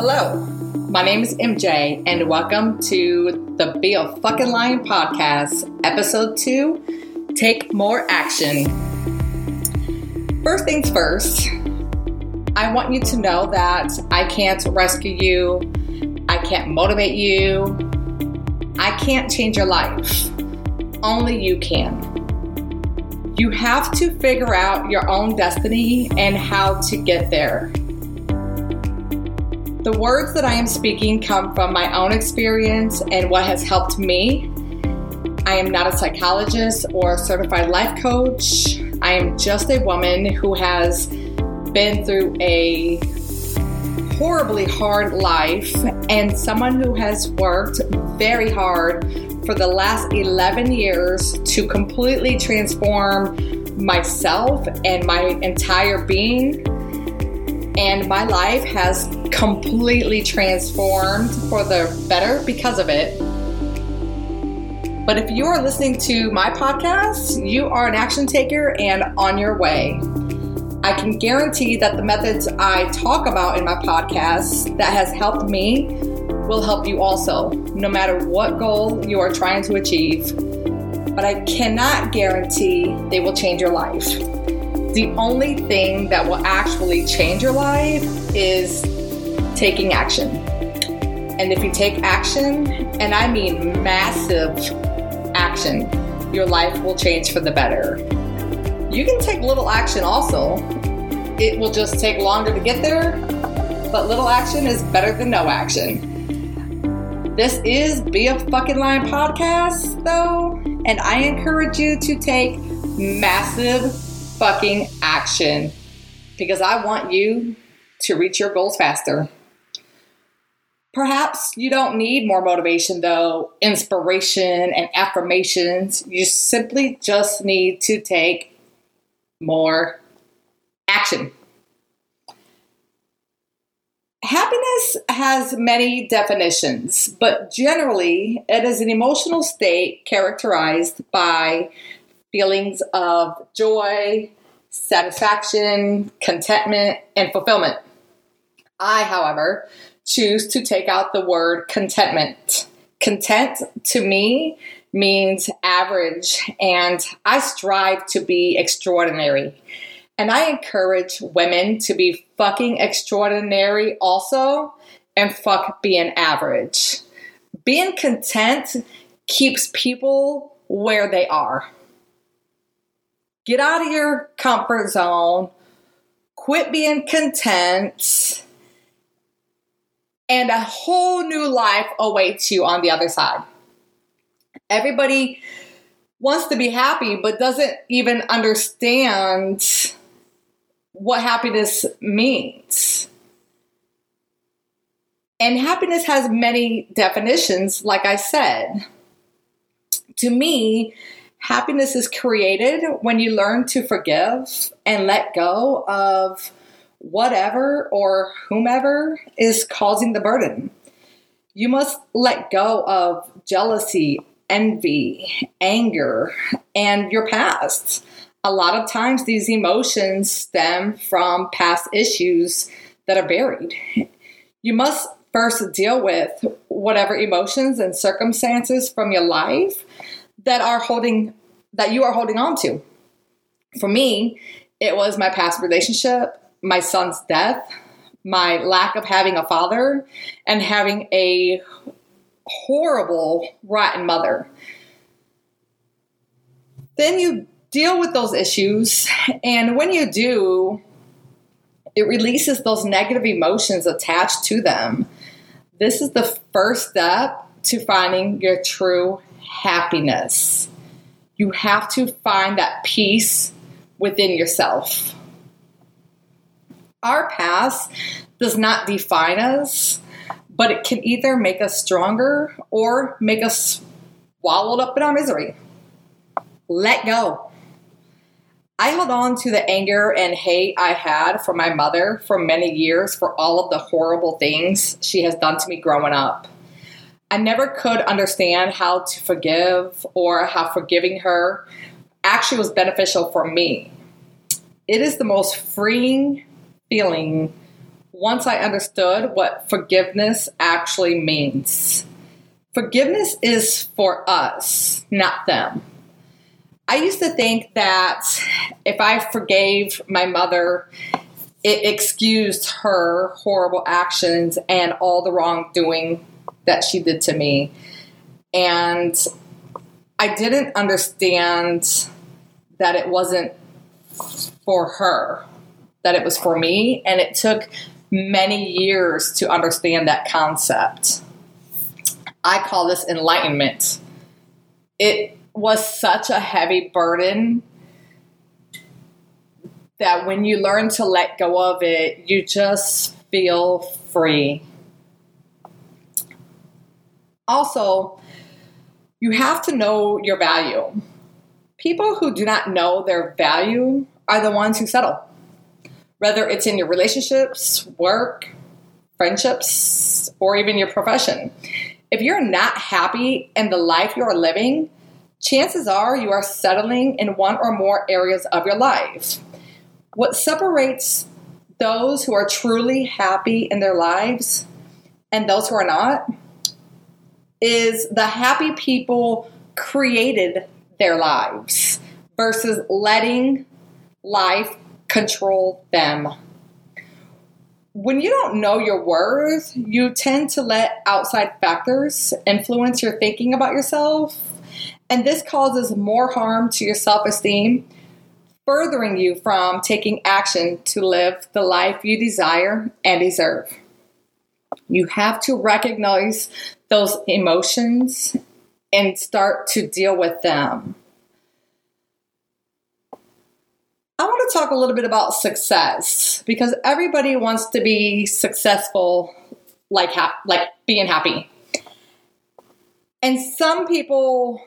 Hello, my name is MJ, and welcome to the Be a Fucking Lion podcast, episode two Take More Action. First things first, I want you to know that I can't rescue you, I can't motivate you, I can't change your life. Only you can. You have to figure out your own destiny and how to get there. The words that I am speaking come from my own experience and what has helped me. I am not a psychologist or a certified life coach. I am just a woman who has been through a horribly hard life and someone who has worked very hard for the last 11 years to completely transform myself and my entire being. And my life has completely transformed for the better because of it. But if you are listening to my podcast, you are an action taker and on your way. I can guarantee that the methods I talk about in my podcast that has helped me will help you also, no matter what goal you are trying to achieve. But I cannot guarantee they will change your life. The only thing that will actually change your life is taking action. And if you take action, and I mean massive action, your life will change for the better. You can take little action also. It will just take longer to get there, but little action is better than no action. This is Be a Fucking Lion podcast, though, and I encourage you to take massive fucking action because I want you to reach your goals faster. Perhaps you don't need more motivation, though, inspiration and affirmations. You simply just need to take more action. Happiness has many definitions, but generally, it is an emotional state characterized by feelings of joy, satisfaction, contentment, and fulfillment. I, however, choose to take out the word contentment. Content to me means average, and I strive to be extraordinary. And I encourage women to be fucking extraordinary also and fuck being average. Being content keeps people where they are. Get out of your comfort zone, quit being content, and a whole new life awaits you on the other side. Everybody wants to be happy, but doesn't even understand what happiness means. And happiness has many definitions, like I said. To me, happiness is created when you learn to forgive and let go of whatever or whomever is causing the burden. You must let go of jealousy, envy, anger, and your past a lot of times these emotions stem from past issues that are buried. You must first deal with whatever emotions and circumstances from your life that are holding that you are holding on to. For me, it was my past relationship, my son's death, my lack of having a father, and having a horrible, rotten mother. Then you deal with those issues. And when you do, it releases those negative emotions attached to them. This is the first step to finding your true happiness. You have to find that peace within yourself. Our past does not define us, but it can either make us stronger or make us wallowed up in our misery. Let go. I held on to the anger and hate I had for my mother for many years for all of the horrible things she has done to me growing up. I never could understand how to forgive or how forgiving her actually was beneficial for me. It is the most freeing feeling once I understood what forgiveness actually means. Forgiveness is for us, not them. I used to think that if I forgave my mother, it excused her horrible actions and all the wrongdoing that she did to me. And I didn't understand that it wasn't for her, that it was for me. And it took many years to understand that concept. I call this enlightenment. It was such a heavy burden that when you learn to let go of it, you just feel free. Also, you have to know your value. People who do not know their value are the ones who settle. Whether it's in your relationships, work, friendships, or even your profession. If you're not happy in the life you are living, chances are you are settling in one or more areas of your life. What separates those who are truly happy in their lives and those who are not is the happy people created their lives versus letting life control them. When you don't know your worth, you tend to let outside factors influence your thinking about yourself, and this causes more harm to your self esteem, furthering you from taking action to live the life you desire and deserve. You have to recognize those emotions and start to deal with them. I want to talk a little bit about success because everybody wants to be successful like ha- like being happy. And some people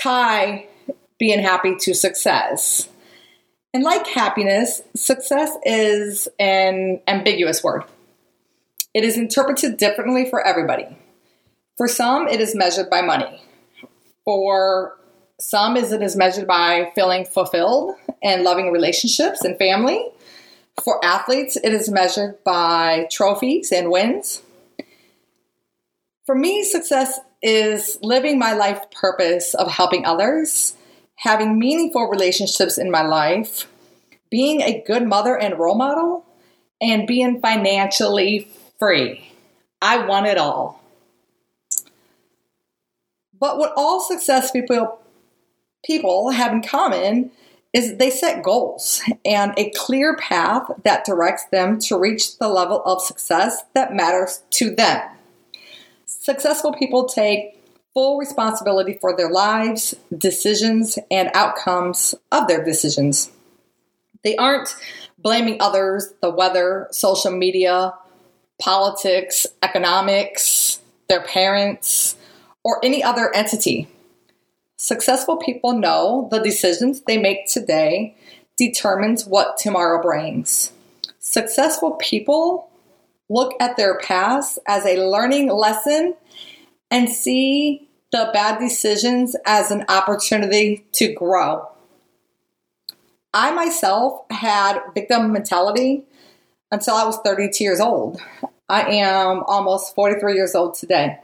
tie being happy to success. And like happiness, success is an ambiguous word. It is interpreted differently for everybody. For some, it is measured by money. For some, is it is measured by feeling fulfilled and loving relationships and family. For athletes, it is measured by trophies and wins. For me, success is living my life purpose of helping others, having meaningful relationships in my life, being a good mother and role model, and being financially free. I want it all. But what all success people people have in common is they set goals and a clear path that directs them to reach the level of success that matters to them. Successful people take full responsibility for their lives, decisions, and outcomes of their decisions. They aren't blaming others, the weather, social media, politics, economics, their parents, or any other entity. Successful people know the decisions they make today determines what tomorrow brings. Successful people look at their past as a learning lesson and see the bad decisions as an opportunity to grow. I myself had victim mentality until I was 32 years old. I am almost 43 years old today.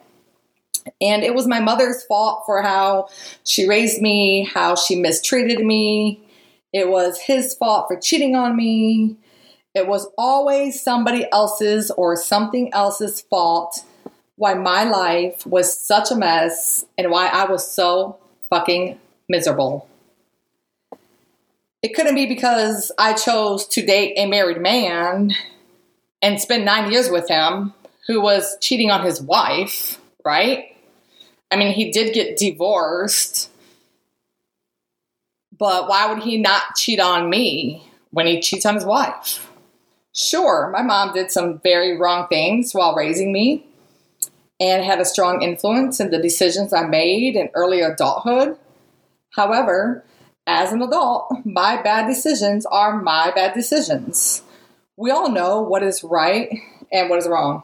And it was my mother's fault for how she raised me, how she mistreated me. It was his fault for cheating on me. It was always somebody else's or something else's fault why my life was such a mess and why I was so fucking miserable. It couldn't be because I chose to date a married man and spend nine years with him who was cheating on his wife, right? I mean, he did get divorced, but why would he not cheat on me when he cheats on his wife? Sure, my mom did some very wrong things while raising me and had a strong influence in the decisions I made in early adulthood. However, as an adult, my bad decisions are my bad decisions. We all know what is right and what is wrong.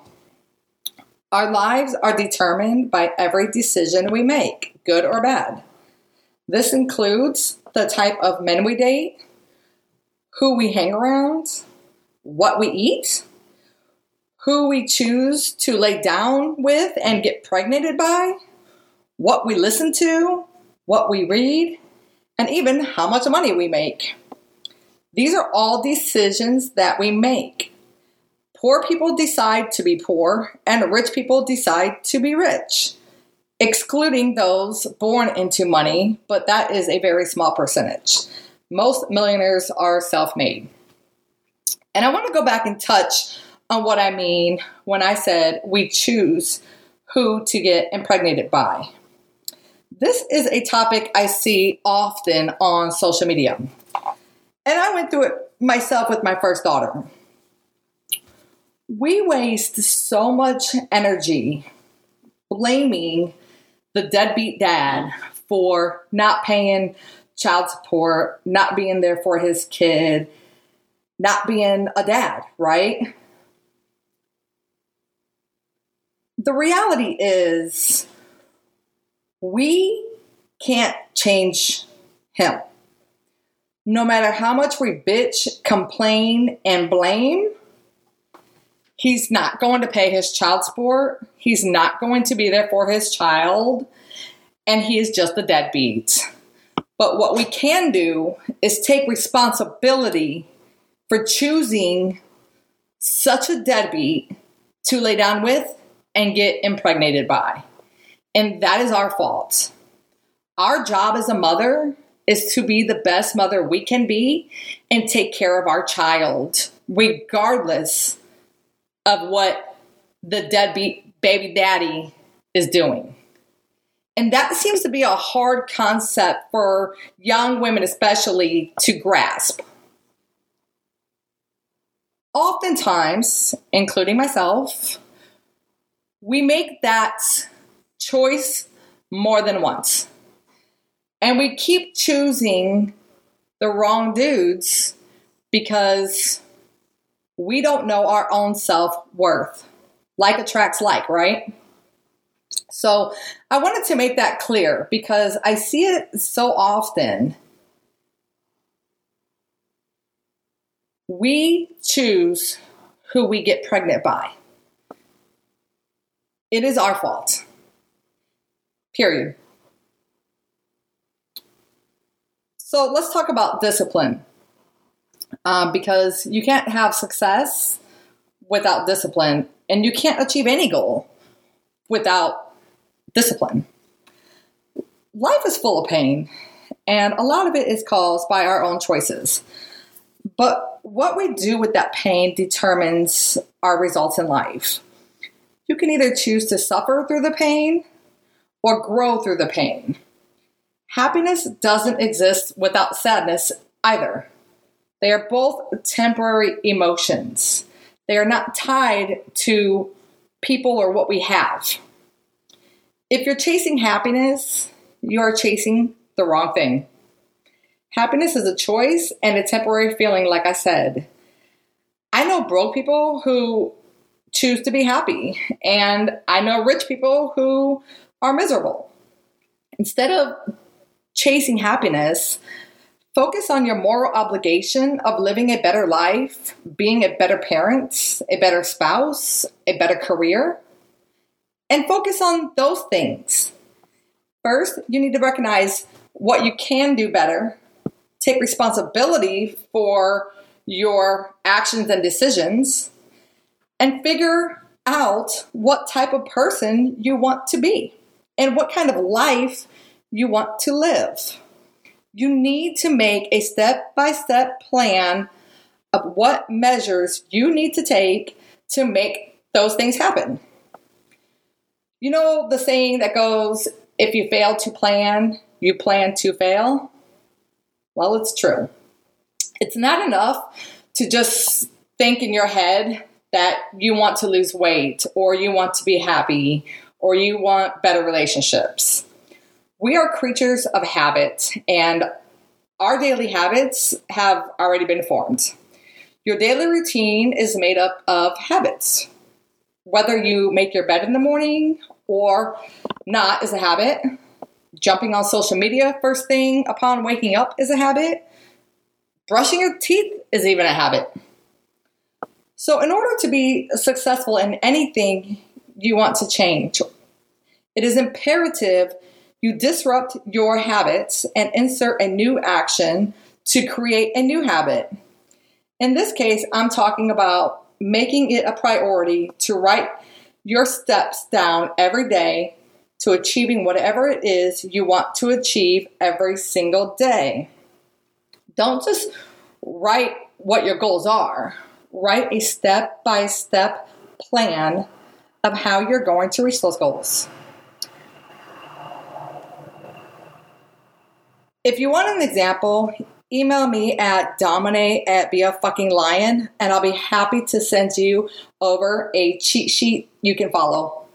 Our lives are determined by every decision we make, good or bad. This includes the type of men we date, who we hang around, what we eat, who we choose to lay down with and get pregnant by, what we listen to, what we read, and even how much money we make. These are all decisions that we make. Poor people decide to be poor, and rich people decide to be rich, excluding those born into money, but that is a very small percentage. Most millionaires are self made. And I want to go back and touch on what I mean when I said we choose who to get impregnated by. This is a topic I see often on social media. And I went through it myself with my first daughter. We waste so much energy blaming the deadbeat dad for not paying child support, not being there for his kid, not being a dad, right? The reality is, we can't change him. No matter how much we bitch, complain, and blame, he's not going to pay his child support. He's not going to be there for his child. And he is just a deadbeat. But what we can do is take responsibility for choosing such a deadbeat to lay down with and get impregnated by. And that is our fault. Our job as a mother is to be the best mother we can be and take care of our child, regardless of what the deadbeat baby daddy is doing. And that seems to be a hard concept for young women, especially, to grasp. Oftentimes, including myself, we make that choice more than once. And we keep choosing the wrong dudes because we don't know our own self worth. Like attracts like, right? So I wanted to make that clear because I see it so often. We choose who we get pregnant by. It is our fault. Period. So let's talk about discipline. Um, because you can't have success without discipline, and you can't achieve any goal without discipline. Life is full of pain, and a lot of it is caused by our own choices. But what we do with that pain determines our results in life. You can either choose to suffer through the pain or grow through the pain. Happiness doesn't exist without sadness either. They are both temporary emotions. They are not tied to people or what we have. If you're chasing happiness, you are chasing the wrong thing. Happiness is a choice and a temporary feeling, like I said. I know broke people who choose to be happy, and I know rich people who are miserable. Instead of chasing happiness, focus on your moral obligation of living a better life, being a better parent, a better spouse, a better career, and focus on those things. First, you need to recognize what you can do better, take responsibility for your actions and decisions, and figure out what type of person you want to be and what kind of life you want to live. You need to make a step by step plan of what measures you need to take to make those things happen. You know the saying that goes, if you fail to plan, you plan to fail? Well, it's true. It's not enough to just think in your head that you want to lose weight or you want to be happy or you want better relationships. We are creatures of habit, and our daily habits have already been formed. Your daily routine is made up of habits. Whether you make your bed in the morning or not is a habit. Jumping on social media first thing upon waking up is a habit. Brushing your teeth is even a habit. So, in order to be successful in anything you want to change, it is imperative you disrupt your habits and insert a new action to create a new habit. In this case, I'm talking about making it a priority to write your steps down every day to achieving whatever it is you want to achieve every single day. Don't just write what your goals are, write a step by step plan of how you're going to reach those goals. If you want an example, email me at dominate at be a fucking lion and I'll be happy to send you over a cheat sheet you can follow.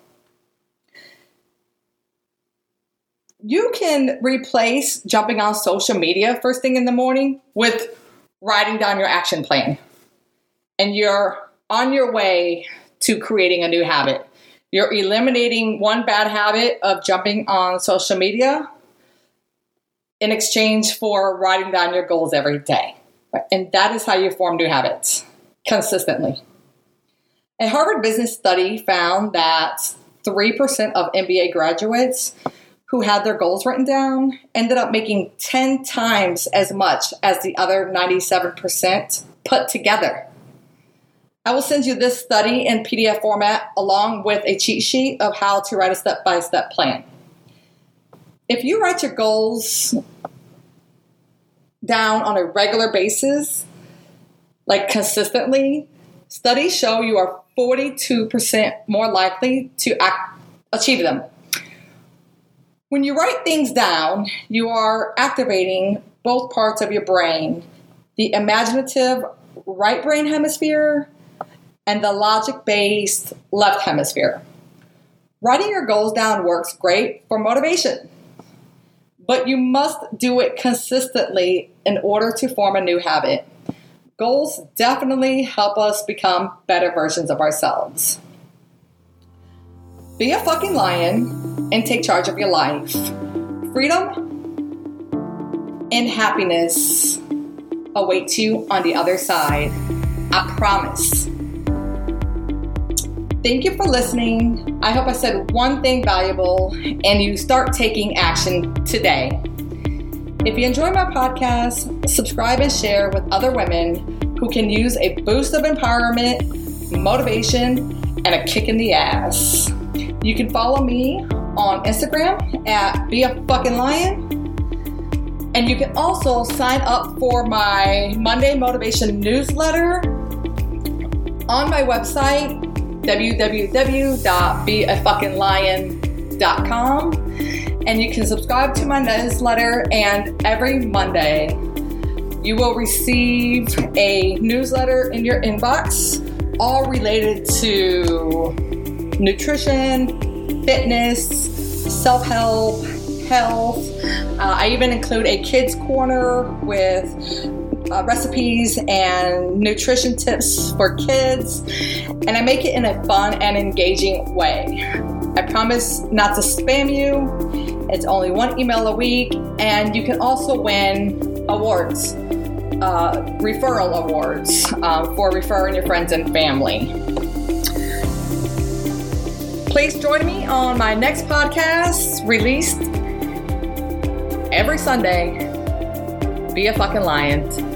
You can replace jumping on social media first thing in the morning with writing down your action plan. And you're on your way to creating a new habit. You're eliminating one bad habit of jumping on social media in exchange for writing down your goals every day. And that is how you form new habits consistently. A Harvard business study found that 3% of MBA graduates who had their goals written down ended up making 10 times as much as the other 97% put together. I will send you this study in PDF format along with a cheat sheet of how to write a step by step plan if you write your goals down on a regular basis, like consistently, studies show you are 42% more likely to achieve them. When you write things down, you are activating both parts of your brain the imaginative right brain hemisphere and the logic based left hemisphere. Writing your goals down works great for motivation but you must do it consistently in order to form a new habit. Goals definitely help us become better versions of ourselves. Be a fucking lion and take charge of your life. Freedom and happiness await you on the other side. I promise. Thank you for listening. I hope I said one thing valuable and you start taking action today. If you enjoy my podcast, subscribe and share with other women who can use a boost of empowerment, motivation, and a kick in the ass. You can follow me on Instagram at Be a Fucking Lion. And you can also sign up for my Monday Motivation newsletter on my website www.beafuckinglion.com and you can subscribe to my newsletter and every Monday you will receive a newsletter in your inbox all related to nutrition, fitness, self-help, health. Uh, I even include a kids corner with uh, recipes and nutrition tips for kids, and I make it in a fun and engaging way. I promise not to spam you. It's only one email a week, and you can also win awards, uh, referral awards uh, for referring your friends and family. Please join me on my next podcast released every Sunday. Be a fucking lion.